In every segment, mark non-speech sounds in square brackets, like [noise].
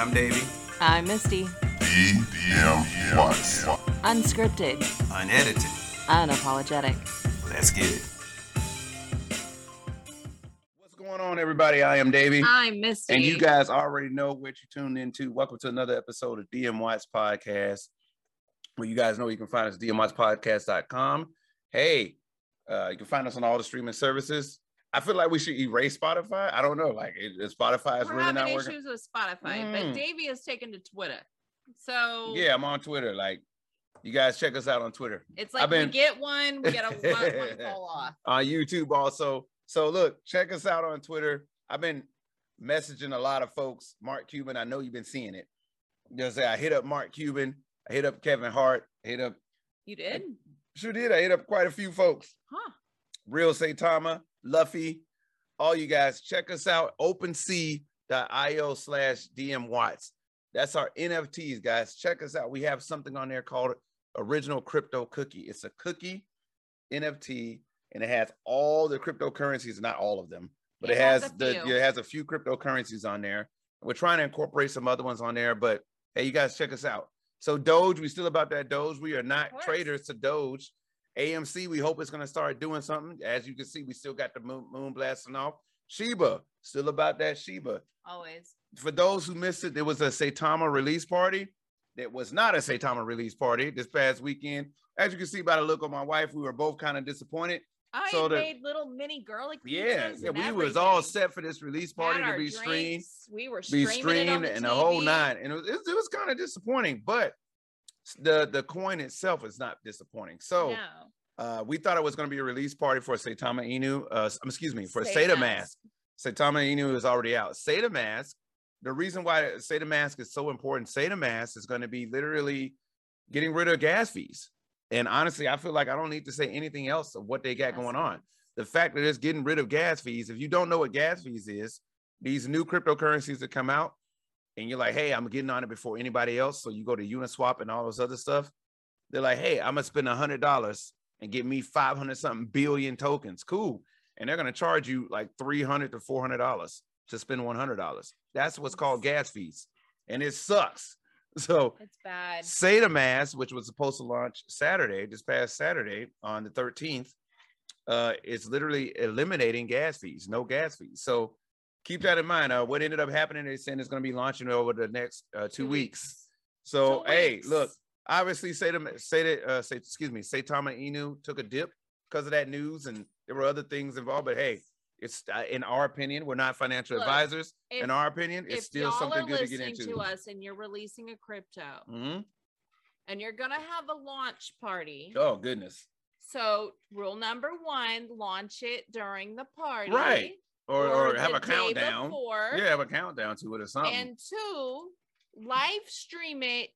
I'm Davey. I'm Misty. DM Watts. Unscripted, Unedited. unapologetic. Let's get it. What's going on, everybody? I am Davey. I'm Misty. And you guys already know what you tuned into. Welcome to another episode of DM Watts Podcast. Well, you guys know you can find us at dmwattspodcast.com. Hey, uh, you can find us on all the streaming services. I feel like we should erase Spotify. I don't know. Like, it, Spotify is We're really having not working. issues with Spotify, Mm. but Davey has taken to Twitter. So Yeah, I'm on Twitter. Like, you guys check us out on Twitter. it's I've like been- we get one, we get a one, one [laughs] fall off. on YouTube also. So look, check us out on Twitter. I've been messaging a lot of folks. Mark Cuban, I know you've been seeing it. You know, say I hit up Mark Cuban, I hit up Kevin Hart, I hit up You did? sure did. I hit up quite a few folks. Huh. Real Saitama, Luffy, all you guys. Check us out. OpenSea.io slash DM Watts. That's our NFTs, guys. Check us out. We have something on there called Original Crypto Cookie. It's a cookie NFT, and it has all the cryptocurrencies, not all of them, but it, It has, has a the few. it has a few cryptocurrencies on there. We're trying to incorporate some other ones on there, but hey, you guys check us out. So Doge, we still about that Doge. We are not traders to Doge. AMC, we hope it's going to start doing something. As you can see, we still got the moon, moon blasting off. Shiba, still about that Shiba. Always. For those who missed it, there was a Saitama release party. That was not a Saitama release party this past weekend. As you can see by the look of my wife, we were both kind of disappointed. I So the- made little mini girly Yeah, yeah, we was all set for this release party to be streamed. We were be streaming it on streamed, the and the whole TV. nine. And it was, it was kind of disappointing, but the the coin itself is not disappointing. So. No. Uh, we thought it was going to be a release party for Saitama Inu. Uh, excuse me, for Sata SaitaMask. Mask. Saitama Inu is already out. SaitaMask. The reason why SaitaMask is so important, SaitaMask is going to be literally getting rid of gas fees. And honestly, I feel like I don't need to say anything else of what they got That's going on. The fact that it's getting rid of gas fees. If you don't know what gas fees is, these new cryptocurrencies that come out, and you're like, hey, I'm getting on it before anybody else. So you go to Uniswap and all those other stuff. They're like, hey, I'm gonna spend a hundred dollars and get me 500 something billion tokens. Cool. And they're going to charge you like 300 to 400 dollars to spend 100 dollars. That's what's called gas fees. And it sucks. [laughs] So It's bad. SaitaMask, which was supposed to launch Saturday, this past Saturday on the 13th, uh, is literally eliminating gas fees, no gas fees. So keep that in mind. Uh, what ended up happening, they saying it's going to be launching over the next uh, two, weeks. So Two hey, weeks. look, obviously say to say that uh say excuse me, Saitama Inu took a dip because of that news, and there were other things involved. But hey, it's uh, in our opinion, we're not financial Look, advisors. If, in our opinion, it's still something good to get listening into. to us and you're releasing a crypto Mhm. and you're gonna have a launch party. Oh goodness, So rule number one, launch it during the party. Right. Or or, have a countdown. before. Yeah, have a countdown to it or something. And two, live stream it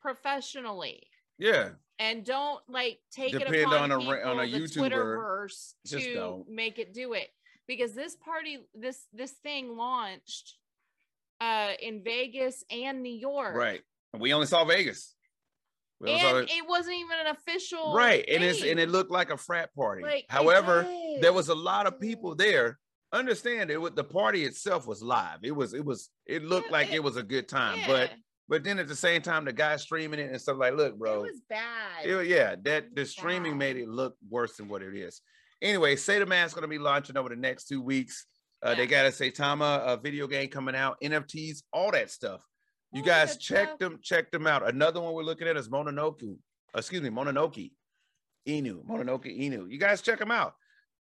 professionally. yeah, And don't like take Depend it upon on a people, on a YouTuber. Twitterverse Just to don't. make it do it because this party, this this thing launched uh in Vegas and New York, right. And we only saw Vegas. Only saw And it wasn't even an official right, and it's and it looked like a frat party. Like, However, there was a lot of people there. Understand it? The party itself was live. It was. It was. It looked Yeah, like it- it was a good time. Yeah, But but then at the same time, the guy streaming it and stuff like, look, bro. it was bad. It- yeah, that the streaming bad. made it look worse than what it is. Anyway, Sata Man's going to be launching over the next two weeks. Uh, They got Yeah. a Saitama uh, video game coming out, NFTs, all that stuff. You guys check stuff. them, check them out. Another one we're looking at is Mononoke. Excuse me, Mononoke. Inu, Mononoke Inu. You guys check them out.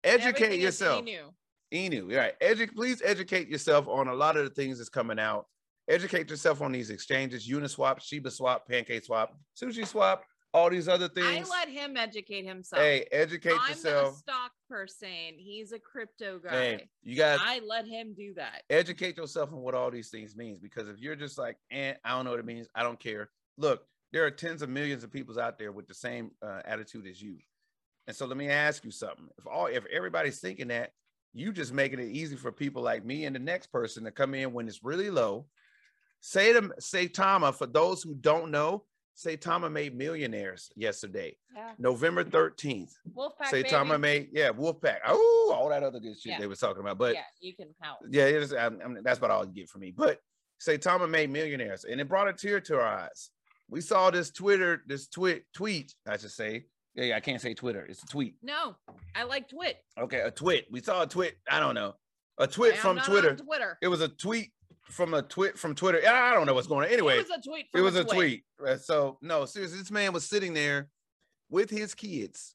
Educate Everything yourself. new. Inu. All right. Edu- please educate yourself on a lot of the things that's coming out. Educate yourself on these exchanges, Uniswap, Shiba Swap, Pancake Swap, Sushi Swap, all these other things. I let him educate himself. hey, educate yourself. I'm yourself. the stock person. He's a crypto guy. Hey, you guys I let him do that. educate yourself on what all these things means because if you're just like, eh, I don't know what it means, I don't care. Look, there are tens of millions of people out there with the same uh, attitude as you. And so let me ask you something. If all if everybody's thinking that, you just making it easy for people like me and the next person to come in when it's really low. Say to Saitama, for those who don't know, Saitama made millionaires yesterday, Yeah. November 13th. Wolfpack. say. Tama made, yeah, Wolfpack. Oh, all that other good shit Yeah. they was talking about. But yeah, you can help. yeah, is, I'm, I'm- that's about all you get from me. But Saitama made millionaires, and it brought a tear to our eyes. We saw this Twitter, this tweet, tweet, I should say. Yeah, yeah, I can't say Twitter. It's a tweet. No, I like Twit. Okay, a twit. We saw a twit. I don't know. A twit I am from not Twitter. on Twitter. It was a tweet from a twit from Twitter. I don't know what's going on. Anyway, it was a tweet. it was a tweet. Uh, So no, seriously, this man was sitting there with his kids,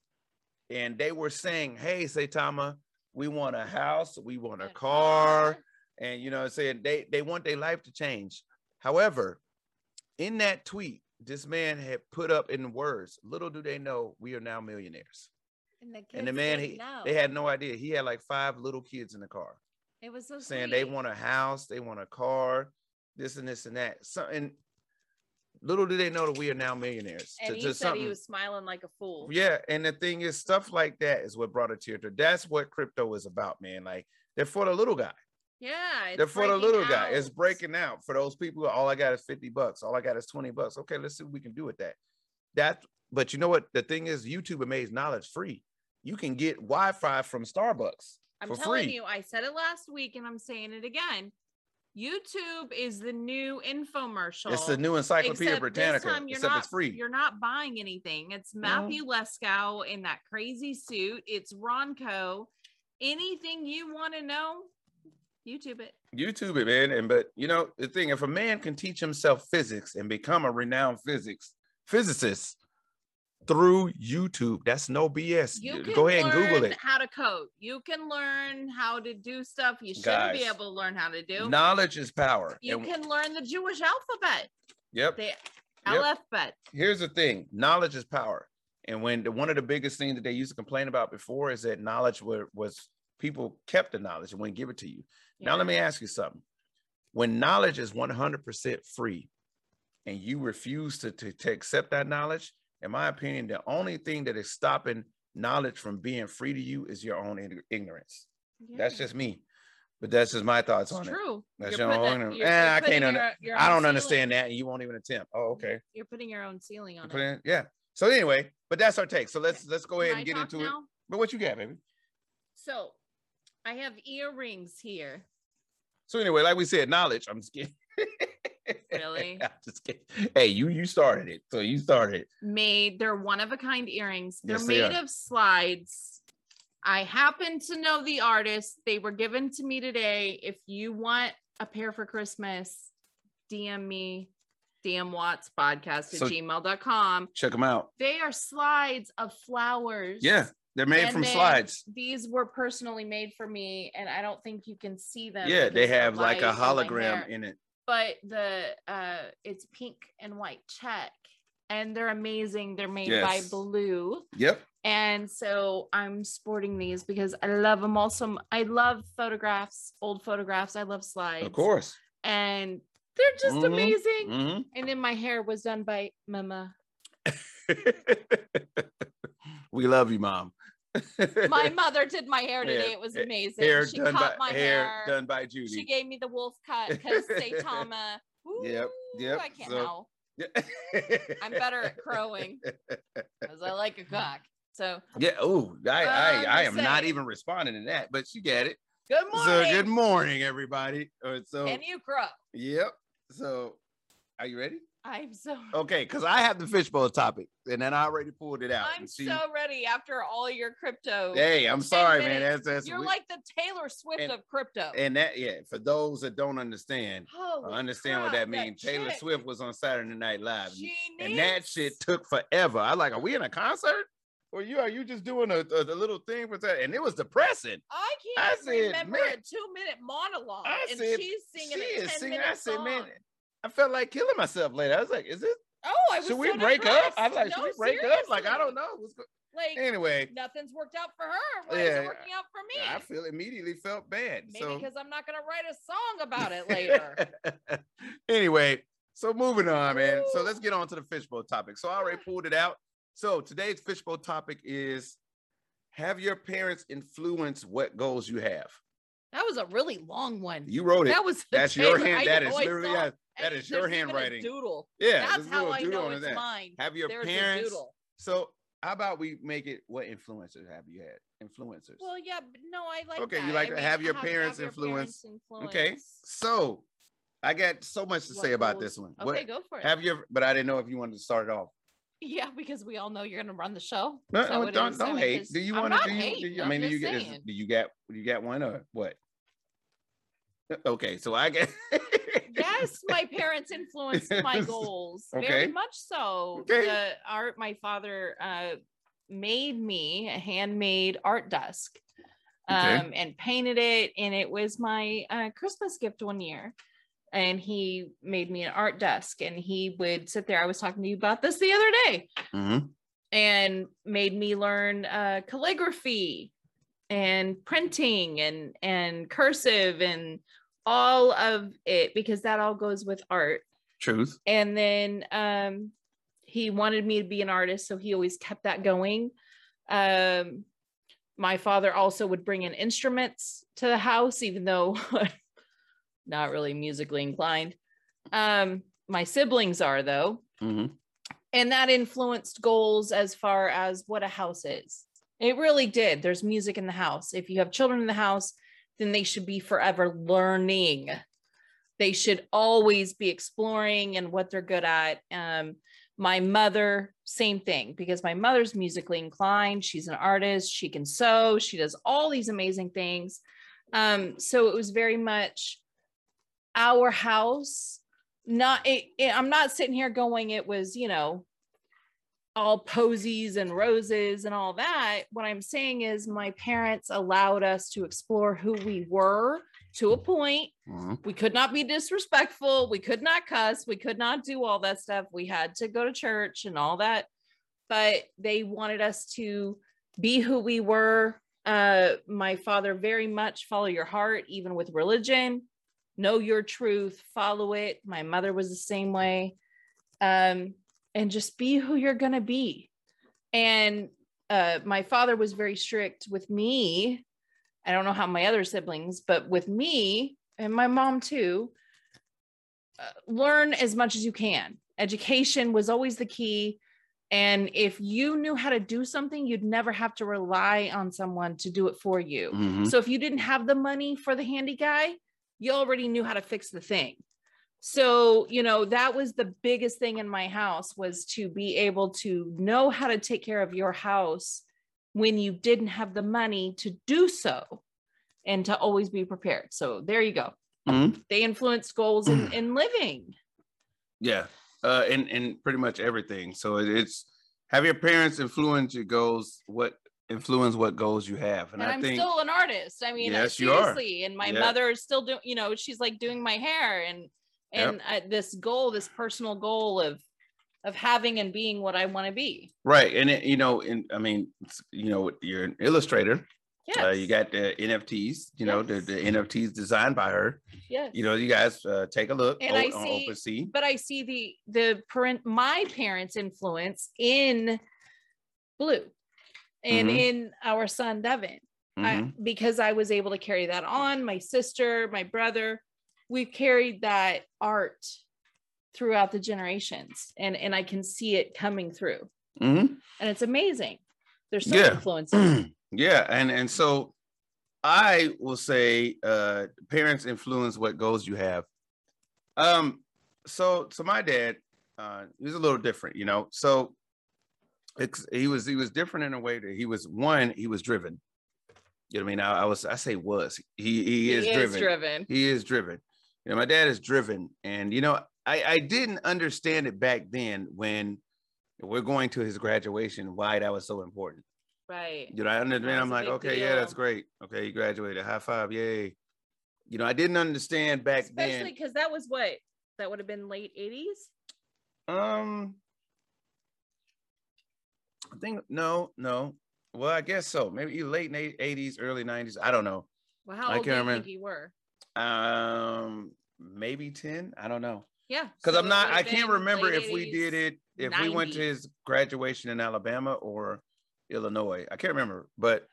and they were saying, "Hey, Saitama, we want a house, we want a car, and you know, saying they they want their life to change." However, in that tweet, this man had put up in words, "Little do they know, we are now millionaires." And the, and the man, he know. they had no idea. He had like five little kids in the car it was so saying they want a house, they want a car, this and this and that. So, and little do they know that we are now millionaires. And to- he to said he was smiling like a fool. Yeah, and the thing is, stuff like that is what brought a tear to. That's what crypto is about, man. Like they're for the little guy. Yeah, it's they're for the little guy. It's breaking out for those people. All I got is fifty bucks. All I got is twenty bucks. Okay, let's see what we can do with that. That, but you know what? The thing is, YouTube made knowledge free. You can get Wi-Fi from Starbucks I'm for telling free. you, I said it last week and I'm saying it again. YouTube is the new infomercial. It's the new Encyclopedia Except this Britannica. time you're Except not, it's free. You're not buying anything. It's Matthew Lesko in that crazy suit. It's Ronco. Anything you want to know, YouTube it. YouTube it, man. And but you know the thing, if a man can teach himself physics and become a renowned physics physicist through YouTube, that's no BS. You Go ahead and Google it. How to code. You can learn how to do stuff you shouldn't be able to learn how to do. Knowledge is power. you And- can learn the Jewish alphabet. yep. The Yep. alphabet. Here's the thing: knowledge is power. And when the, one of the biggest things that they used to complain about before is that knowledge were, was people kept the knowledge and wouldn't give it to you. Now let me ask you something. When knowledge is 100% free and you refuse to, to, to accept that knowledge, in my opinion, the only thing that is stopping knowledge from being free to you is your own ig- ignorance. That's just me. But that's just my thoughts It's on it. true. That's You're your own you're- Eh, I can't under- your- I don't ceiling- understand that, and you won't even attempt. Oh, okay. You're putting your own ceiling on it. in- yeah. So anyway, but that's our take. So let's let's go ahead Can and I get into it. But what you got, baby? So I have earrings here. So anyway, like we said, knowledge. I'm just kidding. [laughs] Really? [laughs] I'm just kidding. Hey, you you started it. So you started it. Made they're one of a kind earrings. They're Yes, made are. of slides. I happen to know the artist. They were given to me today. If you want a pair for Christmas, DM me, DM Watts podcast at So- gmail.com. Check them out. They are slides of flowers. Yeah, they're made And from then slides. These were personally made for me, and I don't think you can see them. Yeah, they of the have like a light and my hologram in it. But the uh, it's pink and white check, and they're amazing. They're made by Blue, Yep. and so I'm sporting these because I love them. Also, I love photographs, old photographs. I love slides, Of course. and they're just Mhm. amazing. Mhm. And then my hair was done by Mama. [laughs] we love you, mom. My [laughs] mother did my hair today. It was amazing. hair she done cut by my hair, hair. done by Judy. She gave me the wolf cut [laughs] because Saitama. Yep, Ooh, yep, I can't so- howl I'm better at crowing. [laughs] because I like a cock. So Yeah. Oh, I, I, I not even responding to that, but you get it. good morning. So good morning, everybody. Uh, so Can you crow? yep. So are you ready? I'm so [laughs] Okay, because I have the fishbowl topic, and then I already pulled it out. I'm and so ready after all your crypto. Hey, I'm 10 sorry, man. minutes. That's that's You're we- like the Taylor Swift and- of crypto. and that yeah. For those that don't understand, uh, Holy I understand what crap, that means. Taylor chick, Swift was on Saturday Night Live, and- She and that shit took forever. I like, are we in a concert? Or you are you just doing a, a, a little thing for that? And it was depressing. I can't I said, remember man- a two minute monologue, I and said, she's singing she a is 10 singing. minute I said, song. man, I felt like killing myself later. I was like, is this? Oh, I was Should we so break up? I was like, should we break up? Like, I don't know. What's go- Like, anyway, nothing's worked out for her. Why is Yeah, it working out for me? I feel immediately felt bad. Maybe so because I'm not going to write a song about it [laughs] later. [laughs] anyway, so moving on, man. So let's get on to the fishbowl topic. So I already pulled it out. So today's fishbowl topic is have your parents influence what goals you have? That was a really long one. You wrote it. that was That's your hand. That is literally saw yeah, it. that And your there's even a handwriting. Doodle. yeah. That's how I know it's that. mine. Have your There's a parents. doodle. So how about we make it what influencers have you had? Influencers. Well, yeah, but no, I like Okay, that. you like I to have your have- parents your influence. parents okay. So I got so much to What say about this one. Okay, What go for it. have your, but I didn't know if you wanted to start it off. Yeah, because we all know you're gonna run the show. No, no, don't don't mean, Do you want to? Do you, do you? I mean, do you get? is- Do you got? Do you got one or what? Okay, so I get. [laughs] yes, my parents influenced my goals Okay. very much so. Okay. The art my father uh, made me a handmade art desk Okay. um, and painted it, and it was my uh, Christmas gift one year. And he made me an art desk, and he would sit there. I was talking to you about this the other day, Mhm. and made me learn uh, calligraphy and printing and and cursive and all of it because that all goes with art Truth. and then um he wanted me to be an artist so he always kept that going um my father also would bring in instruments to the house even though [laughs] not really musically inclined. Um my siblings are though. Hmm and that influenced goals as far as what a house is. It really did. There's music in the house. If you have children in the house then they should be forever learning. They should always be exploring and what they're good at. Um, my mother same thing because my mother's musically inclined. She's an artist. She can sew. She does all these amazing things. Um, so it was very much our house not it, it- i'm not sitting here going it was you know all posies and roses and all that. What i'm saying is my parents allowed us to explore who we were to a point. Hmm we could not be disrespectful. We could not cuss. We could not do all that stuff. We had to go to church and all that. But they wanted us to be who we were. Uh my father very much follow your heart even with religion know your truth follow it. My mother was the same way. Um and just be who you're going to be. And uh my father was very strict with me. I don't know how my other siblings but with me and my mom too uh, learn as much as you can. Education was always the key. And if you knew how to do something you'd never have to rely on someone to do it for you. Hmm so if you didn't have the money for the handy guy, you already knew how to fix the thing. So, you know, that was the biggest thing in my house was to be able to know how to take care of your house when you didn't have the money to do so and to always be prepared. So there you go. Mhm. They influence goals in, in living. Yeah, uh, and and pretty much everything. So it, it's have your parents influence your goals. What influence what goals you have, and, And, I I'm think still an artist. I mean, Yes, you are. seriously. And my Yeah. mother is still doing, you know, she's like doing my hair and Yep. and uh, this goal, this personal goal of of having and being what I want to be. right. And it, you know, and I mean, you know, you're an illustrator. Yeah. Uh, you got the NFTs. You know, the, Yes. the NFTs designed by her. yes. You know, you guys uh, take a look And o- I on see- OpenSea. but I see the the parent my parents' influence in Blue and Mhm. in our son Devin. I, Mhm. because I was able to carry that on. My sister, my brother, we've carried that art throughout the generations, and and I can see it coming through, Mhm. and it's amazing. There's so Yeah. influences. [clears throat] yeah, and and so I will say, uh, parents influence what goals you have. Um, so so my dad, uh, he was a little different, you know. So he was he was different in a way that he was one, he was driven. You know what I mean? I, I was I say was he he is driven. driven. He is driven. You know, my dad is driven, and you know, I I didn't understand it back then when we're going to his graduation why that was so important. Right. You know, i understand i'm like, okay, yeah, that's great. Okay, you graduated. High five, yay. You know, I didn't understand back then Especially because that was what that would have been late 80s. Um, I think no, no. Well, I guess so. Maybe late 80s, early 90s. I don't know. Well, how I old do you can't think remember. you were? Um, maybe 10. I don't know. Yeah. Because so I'm not. I can't remember if we did it. If we went to his graduation in Alabama or Illinois. I can't remember. But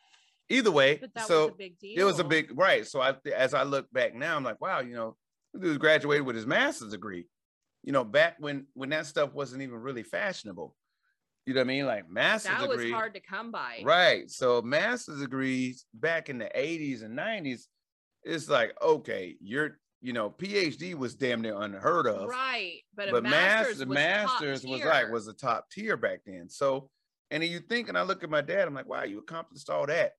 either way, But that so was a big deal. it was a big right. So I, as I look back now, I'm like, wow, you know, dude graduated with his master's degree. You know, back when when that stuff wasn't even really fashionable. You know what I mean? Like master's degree. That was hard to come by. right? So master's degrees back in the 80s and 90s, it's like, okay, you're you know, PhD was damn near unheard of. right. But, a but master's, master, was masters was like was a top tier back then. So, and then you think, and I look at my dad, I'm like, wow, you accomplished all that.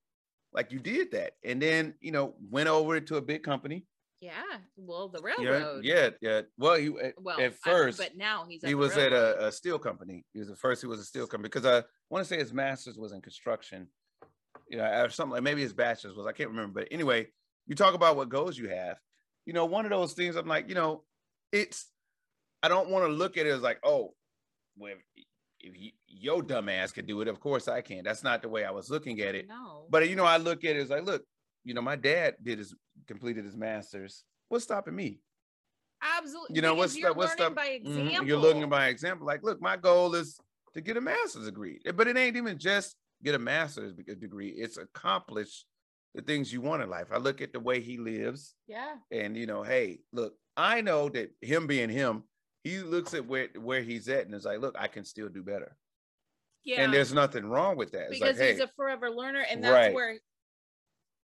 Like you did that, and then you know went over to a big company. Yeah. Well, the Yeah, railroad. yeah, yeah. Well, he eh, Well, at I- first but now he's at he the was at a, a steel company. He was at first he was a steel company because I want to say his master's was in construction. You know, or something like maybe his bachelor's was. I can't remember. But anyway, you talk about what goals you have. You know, one of those things. I'm like, you know, it's. I don't want to look at it as like, oh, well, if, if you, your dumb ass could do it, of course I can. That's not the way I was looking at it. No. But you know, I look at it as like, look, you know, my dad did his completed his master's. What's stopping me? absolutely. you know what's you're the, what's learning the by Mhm, you're looking by example like look my goal is to get a master's degree but it ain't even just get a master's degree it's accomplish the things you want in life i look at the way he lives Yeah. and you know hey look i know that him being him he looks at where where he's at and is like look i can still do better Yeah. and there's nothing wrong with that it's because like hey he's a forever learner and that's Right. where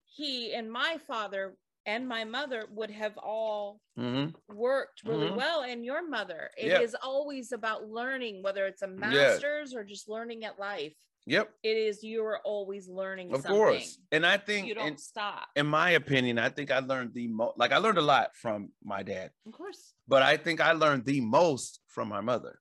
he and my father and my mother would have all mhm, worked really Mhm. well and your mother It is Yep. always about learning whether it's a Yeah. master's or just learning at life yep it is you're always learning of something course and i think you don't in, stop in my opinion i think i learned the most like i learned a lot from my dad of course but I think I learned the most from my mother.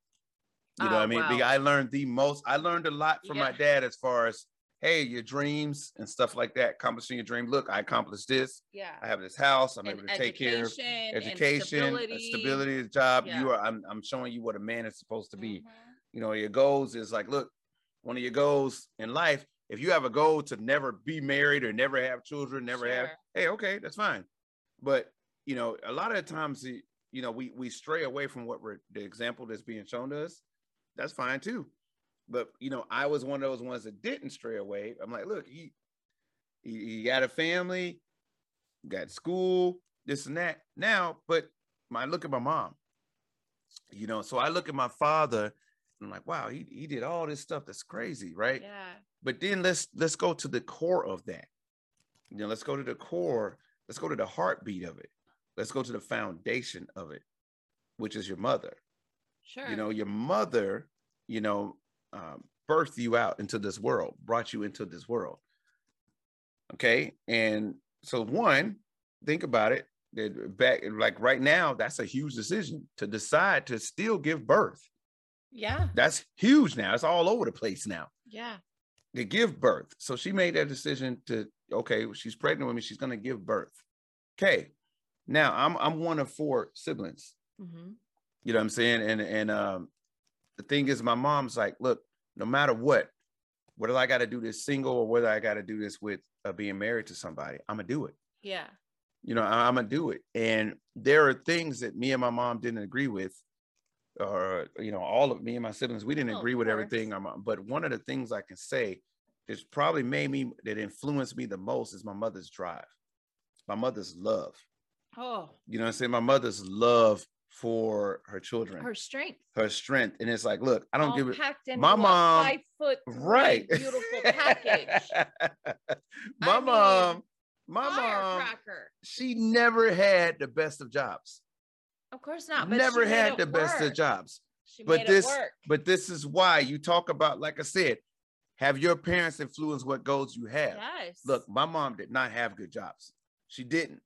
You know what I Oh, mean? Because wow. I learned the most. I learned a lot from my dad as far as hey, your dreams and stuff like that, accomplishing your dream. Look, I accomplished this. yeah I have this house. I'm And able to take care of education stability. stability, the job. Yeah. You are. I'm. I'm showing you what a man is supposed to be. Mhm. You know, your goals is like, look, one of your goals in life. If you have a goal to never be married or never have children, never have, hey, okay, that's fine. But you know, a lot of the times, you know, we we stray away from what we're the example that's being shown to us. That's fine too. But you know, I was one of those ones that didn't stray away. I'm like, look, he he, he got a family, got school, this and that. Now, but my I look at my mom, you know, so I look at my father, I'm like, wow, he, he did all this stuff that's crazy, right? yeah But then let's let's go to the core of that. You know, let's go to the core, let's go to the heartbeat of it. Let's go to the foundation of it, which is your mother. sure You know, your mother, you know, um, birthed you out into this world, brought you into this world. Okay. And so, one, think about it. That back like right now, that's a huge decision to decide to still give birth. yeah That's huge now. It's all over the place now yeah to give birth. So she made that decision to okay, she's pregnant with me. She's gonna give birth. Okay. Now I'm I'm one of four siblings. hmm You know what I'm saying? And and um the thing is my mom's like, look, no matter what, whether I gotta do this single or whether I gotta do this with uh, being married to somebody, I'm gonna do it. yeah You know, I, I'm gonna do it. And there are things that me and my mom didn't agree with, or you know, all of me and my siblings, we didn't Oh, agree with everything. mom- But one of the things I can say that's probably made me that influenced me the most is my mother's drive, my mother's love. oh You know what I'm saying? My mother's love for her children, her strength. her, strength. And it's like, look, I don't all give it packed into my mom- five foot right. beautiful [laughs] package my I mom, mean, my mom, she never had the best of jobs. of course not but never had the best of jobs. she But this, but this is why you talk about, like I said, have your parents influence what goals you have. yes Look, my mom did not have good jobs. She didn't.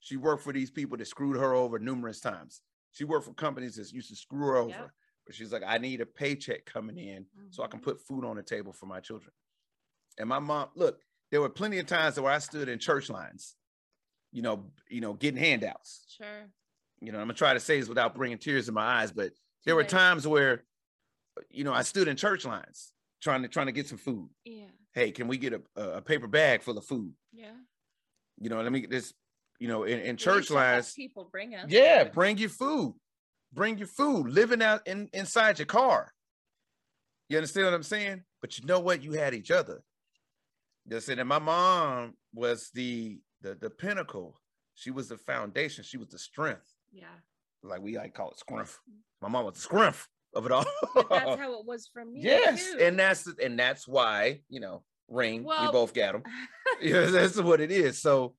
She worked for these people that screwed her over numerous times. She worked for companies that used to screw her over. Yep. But she's like, I need a paycheck coming in so I can Mhm. put food on the table for my children. And my mom, look, there were plenty of times where I stood in church lines, you know, you know, getting handouts. sure You know, I'm gonna try to say this without bringing tears in my eyes, but there were times where, you know, I stood in church lines trying to trying to get some food. yeah Hey, can we get a, a a paper bag full of food? yeah You know, let me get this. You know, in, in church lines, people bring us yeah, food. bring your food, bring your food, living out in inside your car. You understand what I'm saying? But you know what? You had each other. You understand? And my mom was the the the pinnacle. She was the foundation. She was the strength. yeah Like we like call it scrumph. My mom was the scrumph of it all. but that's [laughs] how it was for me yes, too. and that's and that's why you know ring. we both got them. yeah, [laughs] [laughs] that's what it is. So,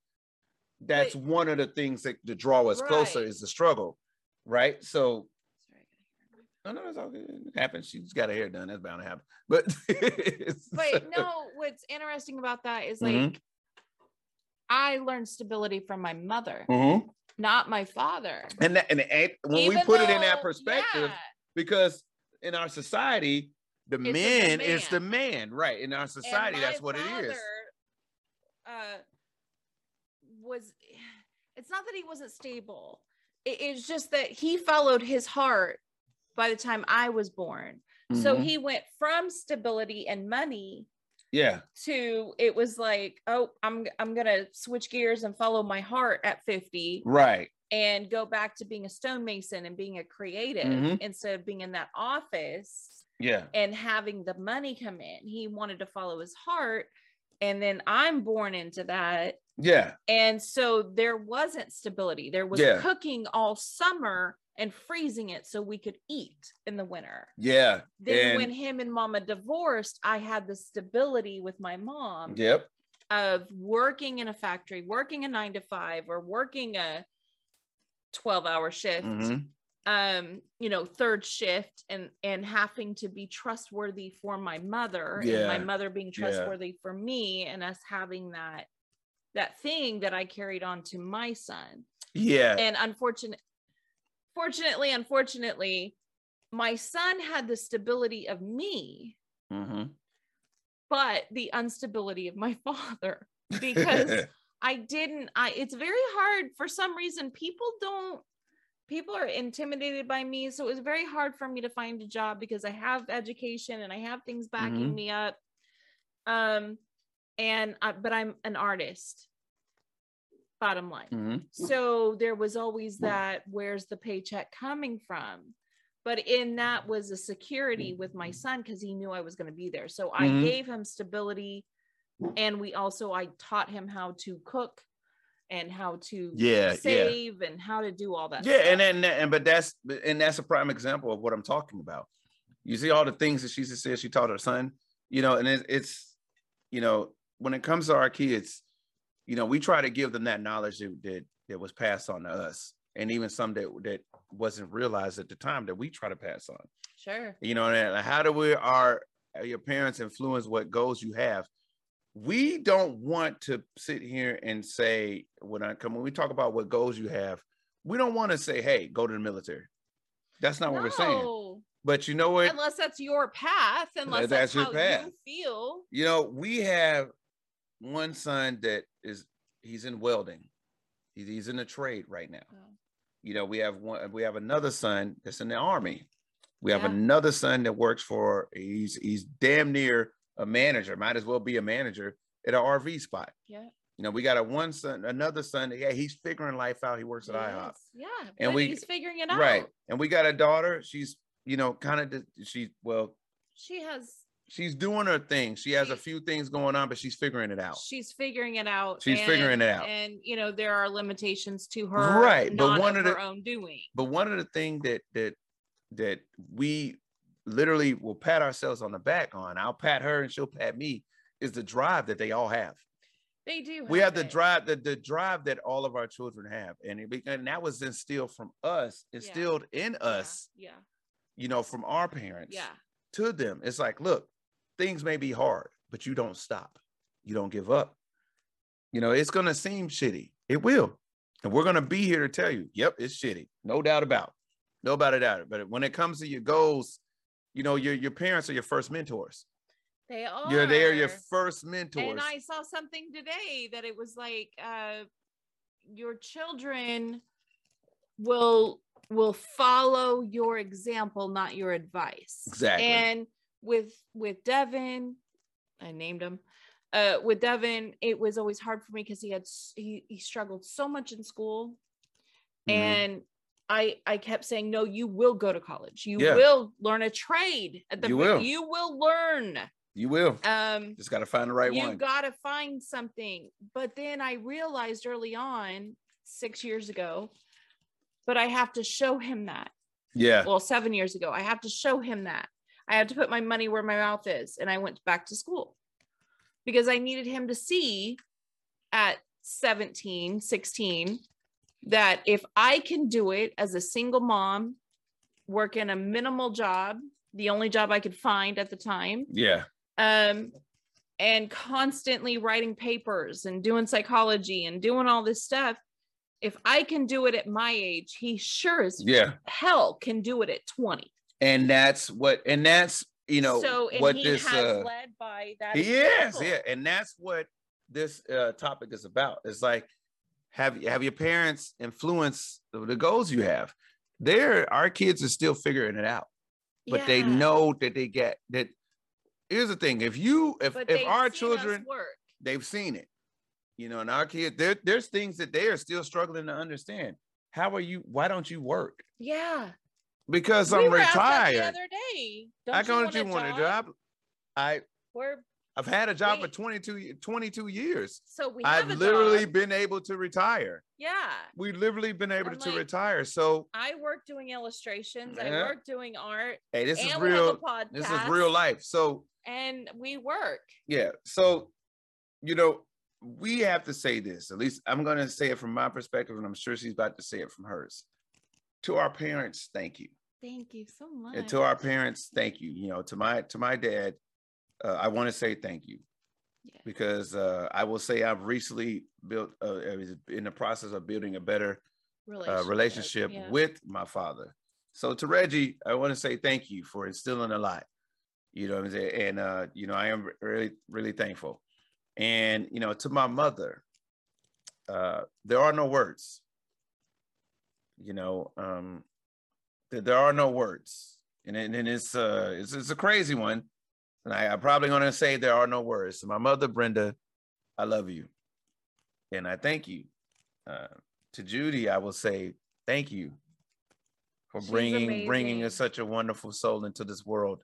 that's But- one of the things that to draw us closer is the struggle, right? So no, no, it's all good. It happens. She's got her hair done. That's bound to happen. But [laughs] but no, what's interesting about that is like Mhm. I learned stability from my mother, Mhm. not my father. and that, and ain't- when we Even put it in that perspective, yeah, because in our society, the It's the man is the man. right? In our society, that's what it is. Uh, was it's not that he wasn't stable. It- it's just that he followed his heart by the time I was born. So Mhm. he went from stability and money yeah, to it was like, oh, I'm I'm gonna switch gears and follow my heart at 50 right. and go back to being a stonemason and being a creative Mhm. instead of being in that office Yeah, and having the money come in. He wanted to follow his heart. And then I'm born into that. Yeah, And so there wasn't stability. There was Yeah. cooking all summer and freezing it so we could eat in the winter. yeah. Then and, when him and mama divorced, I had the stability with my mom yep, of working in a factory, working a nine to five, or working a 12 hour shift, mhm, um, you know, third shift and and having to be trustworthy for my mother and my mother being yeah. trustworthy for me and us having that that thing that I carried on to my son. yeah, And unfortunate fortunately, unfortunately, my son had the stability of me mhm. but the instability of my [laughs] father [laughs] because I didn't I it's very hard for some reason people don't people are intimidated by me so it was very hard for me to find a job because I have education and I have things backing Mhm. me up um and I, but I'm an artist bottom line Mhm. so there was always that where's the paycheck coming from but in that was a security with my son because he knew i was going to be there so i Mhm. gave him stability and we also i taught him how to cook and how to Yeah, yeah. save and how to do all that yeah, and then and but that's and that's a prime example of what I'm talking about. You see all the things that she said she taught her son, you know, and it, it's you know when it comes to our kids, you know, we try to give them that knowledge that that, that was passed on to us, and even some that that wasn't realized at the time that we try to pass on. sure You know, and how do we our your parents influence what goals you have? We don't want to sit here and say when I come when we talk about what goals you have, we don't want to say, "Hey, go to the military." That's not what we're saying. But you know what? unless that's your path unless that's that's, your how path. you feel You know, we have one son that is he's in welding. He's, he's in the trade right now. Oh. You know, we have one we have another son that's in the army. We have Yeah. another son that works for he's he's damn near a manager, might as well be a manager at an RV spot. yeah You know, we got a one son, another son. Yeah, he's figuring life out. He works at IHOP. Yes, yeah And we- he's figuring it out Right. And we got a daughter. She's, you know, kind of she well, she has she's doing her thing. She has a few things going on, but she's figuring it out. she's figuring it out. She's figuring it out. and you know there are limitations to her, Right, but one of the- own doing. But one of the things that that that we literally will pat ourselves on the back on, I'll pat her and she'll pat me, is the drive that they all have. They do. we have the drive the, the drive that all of our children have and, it, and that was instilled from us instilled in Yeah, us Yeah, you know from our parents yeah, to them it's like look things may be hard but you don't stop. You don't give up. You know it's going to seem shitty. It will. And we're going to be here to tell you yep it's shitty. No doubt about no doubt about it. But when it comes to your goals you know your, your parents are your first mentors. They are. you're they're your first mentors. And I saw something today that it was like uh your children will will follow your example, not your advice. Exactly. And with with Devin, I named him. Uh, with Devin, it was always hard for me because he had he he struggled so much in school, Mhm. and I I kept saying, no, you will go to college. You Yeah. will learn a trade. At the You will. You will learn. you will Um, just got to find the right you one You got to find something. But then I realized early on, six years ago, but I have to show him that. yeah Well, seven years ago, I have to show him that. I had to put my money where my mouth is. And I went back to school because I needed him to see at 17, 16 that if I can do it as a single mom, working a minimal job, the only job I could find at the time, Yeah. um, and constantly writing papers and doing psychology and doing all this stuff. If I can do it at my age, he sure as Yeah. hell can do it at 20. And that's what and that's you know so what this has uh led by that. he is, yeah. And that's what this uh topic is about. It's like have have your parents influence the, goals you have. There, our kids are still figuring it out, but they know that they get that. Here's the thing: if you, if but if our children, work. they've seen it, you know, and our kids, there, there's things that they are still struggling to understand. How are you? Why don't you work? Yeah. Because We I'm were asked that retired. the other day. Don't I want you want a job. I We're I've had a job for We- 22, 22 years. so we I've literally job. been able to retire. yeah. We've literally been able I'm to like- retire. So I work doing illustrations. I work doing art. hey, this is we have a real. This is real life. So And we work. yeah. So you know, we have to say this. At least I'm gonna say it from my perspective, and I'm sure she's about to say it from hers. To our parents, thank you. Thank you so much. And to our parents, thank you. You know, to my to my dad, uh, I want to say thank you Yeah. because uh, I will say I've recently built. Uh, I was in the process of building a better uh, relationship yeah. with my father. So to Reggie, I want to say thank you for instilling a lot. You know what I'm saying? And uh, you know, I am really, really thankful. And you know, to my mother, uh, there are no words. You know, um, there, there are no words. And, and, and it's uh it's, it's a crazy one. And I, I'm probably gonna say there are no words. So my mother, Brenda, I love you. And I thank you. Uh, to Judy, I will say thank you for She's bringing bringing amazing. us such a wonderful soul into this world.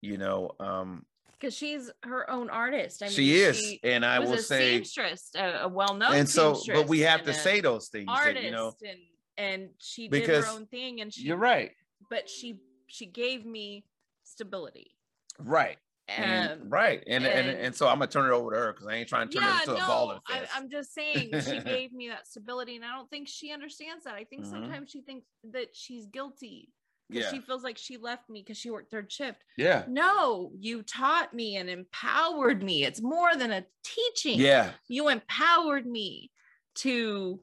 You know, um, because she's her own artist. I mean, she is, she and I will a say, seamstress, a, a well-known and so, but we have to say those things, that, artist, you know. and and she did Because her own thing, and she You're right, but she she gave me stability. right, and, Um, right, and, and and- and so I'm gonna turn it over to her because I ain't trying to turn yeah, it into no, a ball I, i'm just saying [laughs] she gave me that stability, and I don't think she understands that. I think Mhm. sometimes she thinks that she's guilty because yeah, she feels like she left me because she worked third shift. yeah, No, you taught me and empowered me. It's more than a teaching. yeah, You empowered me to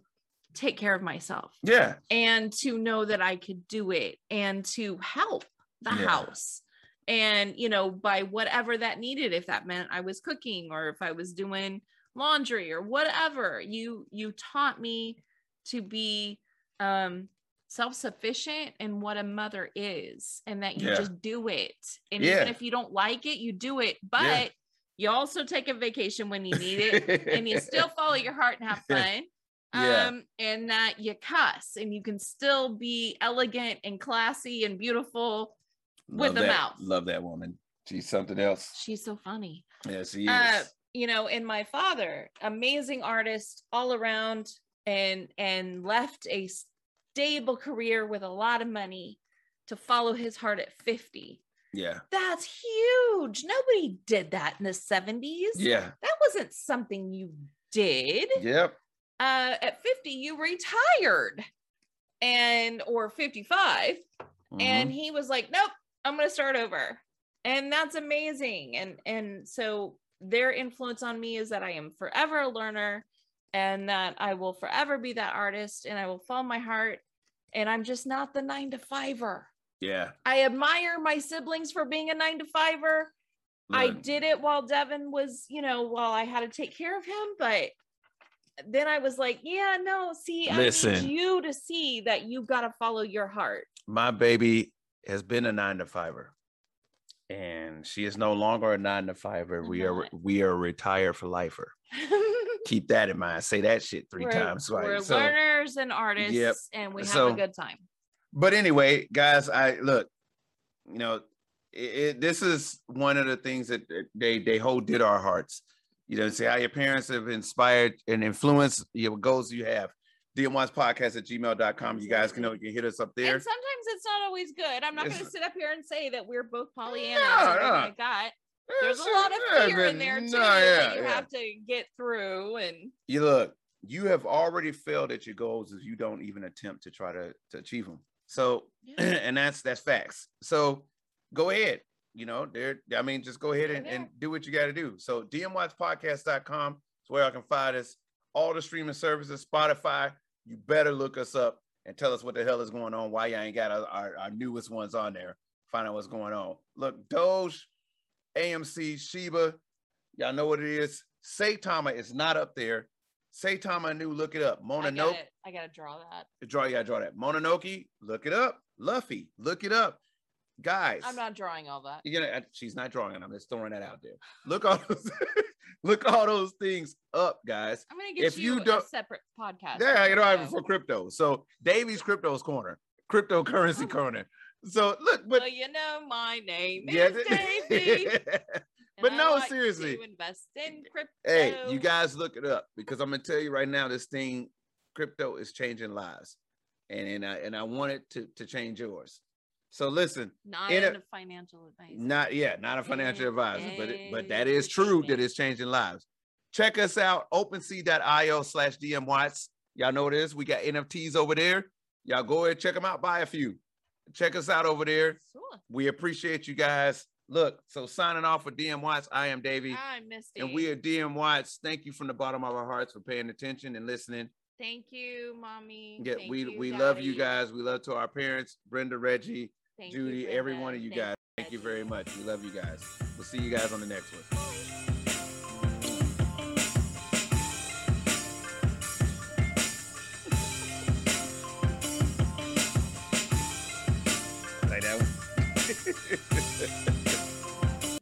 take care of myself yeah, and to know that I could do it and to help the Yeah. house. And, you know, by whatever that needed, if that meant I was cooking or if I was doing laundry or whatever, you you taught me to be um self-sufficient in what a mother is and that you Yeah. just do it. And Yeah. even if you don't like it, you do it. But you also take a vacation when you need it [laughs] and you still follow your heart and have fun. Yeah. Um, and that you cuss and you can still be elegant and classy and beautiful with Love the that- mouth. Love that woman. She's something else. She's so funny. Yeah, she is. Uh, you know, and my father, amazing artist all around and and left a stable career with a lot of money to follow his heart at 50. yeah, That's huge. Nobody did that in the 70s. yeah, That wasn't something you did. yep, uh at 50 you retired and or 55 mhm. and he was like nope i'm going to start over. And that's amazing. And and so their influence on me is that i am forever a learner and that i will forever be that artist and i will follow my heart. And i'm just not the nine to fiver yeah. i admire my siblings for being a nine to fiver I did it while Devin was, you know, while I had to take care of him, but then I was like, yeah, no, see, I need you to see that you've got to follow your heart. my baby has been a nine to fiver, and she is no longer a nine to fiver. We are [laughs] we are retired for lifer. [laughs] Keep that in mind. Say that shit 3 we're, times. Right. We're So- learners and artists, and we have So- a good time. but anyway, guys, I look, you know, it, it, this is one of the things that they they hold to our hearts. You know, say how your parents have inspired and influenced your goals you have. DM Watts podcast at gmail.com. You guys can know you can hit us up there. And sometimes it's not always good. I'm not going to sit up here and say that we're both Pollyanna No, no. like that. There's a lot of yeah, fear in there too No, that yeah, you yeah. have to get through. And you look, you have already failed at your goals if you don't even attempt to try to, to achieve them. So, [clears throat] and that's that's facts. So go ahead. You know, there, I mean, just go ahead and, and do what you got to do. So dmwattspodcast.com is where I can find us. All the streaming services, Spotify, you better look us up and tell us what the hell is going on, why y'all ain't got our, our, our newest ones on there. Find out what's going on. Look, Doge, AMC, Shiba, y'all know what it is. Saitama is not up there. Saitama new, look it up. I Mononoke, gotta, I gotta draw that. draw, yeah, draw that. Mononoke, look it up. Luffy, look it up. Guys, I'm not drawing all that. you know, uh, she's not drawing it. I'm just throwing that out there. Look all those, [laughs] look all those things up, guys. I'm gonna get If you, you a don't- separate podcast. Yeah, you know, I'm for crypto. So Davey's Crypto's corner, cryptocurrency [laughs] corner. So look, but well, you know, my name is yeah, Davey. [laughs] but I no, like seriously. invest in crypto. hey, you guys look it up because I'm gonna tell you right now, this thing, crypto is changing lives, and and I and I want it to to change yours. So listen, not a- a financial advisor. not yeah, not a financial Eh, advisor, but it, but that is true that it's changing lives. Check us out, OpenSea.io slash DM Watts. Y'all know what it is. We got NFTs over there. Y'all go ahead, check them out, buy a few. Check us out over there. Sure. We appreciate you guys. Look, so signing off for DM Watts, I am Davey. I'm Misty. And we are DM Watts. Thank you from the bottom of our hearts for paying attention and listening. Thank you, mommy. Yeah, Thank we you, we love you guys. We love to our parents, Brenda, Reggie, Thank Judy, every Brenda. one of you Thank guys. Thank you very much. We love you guys. We'll see you guys on the next one.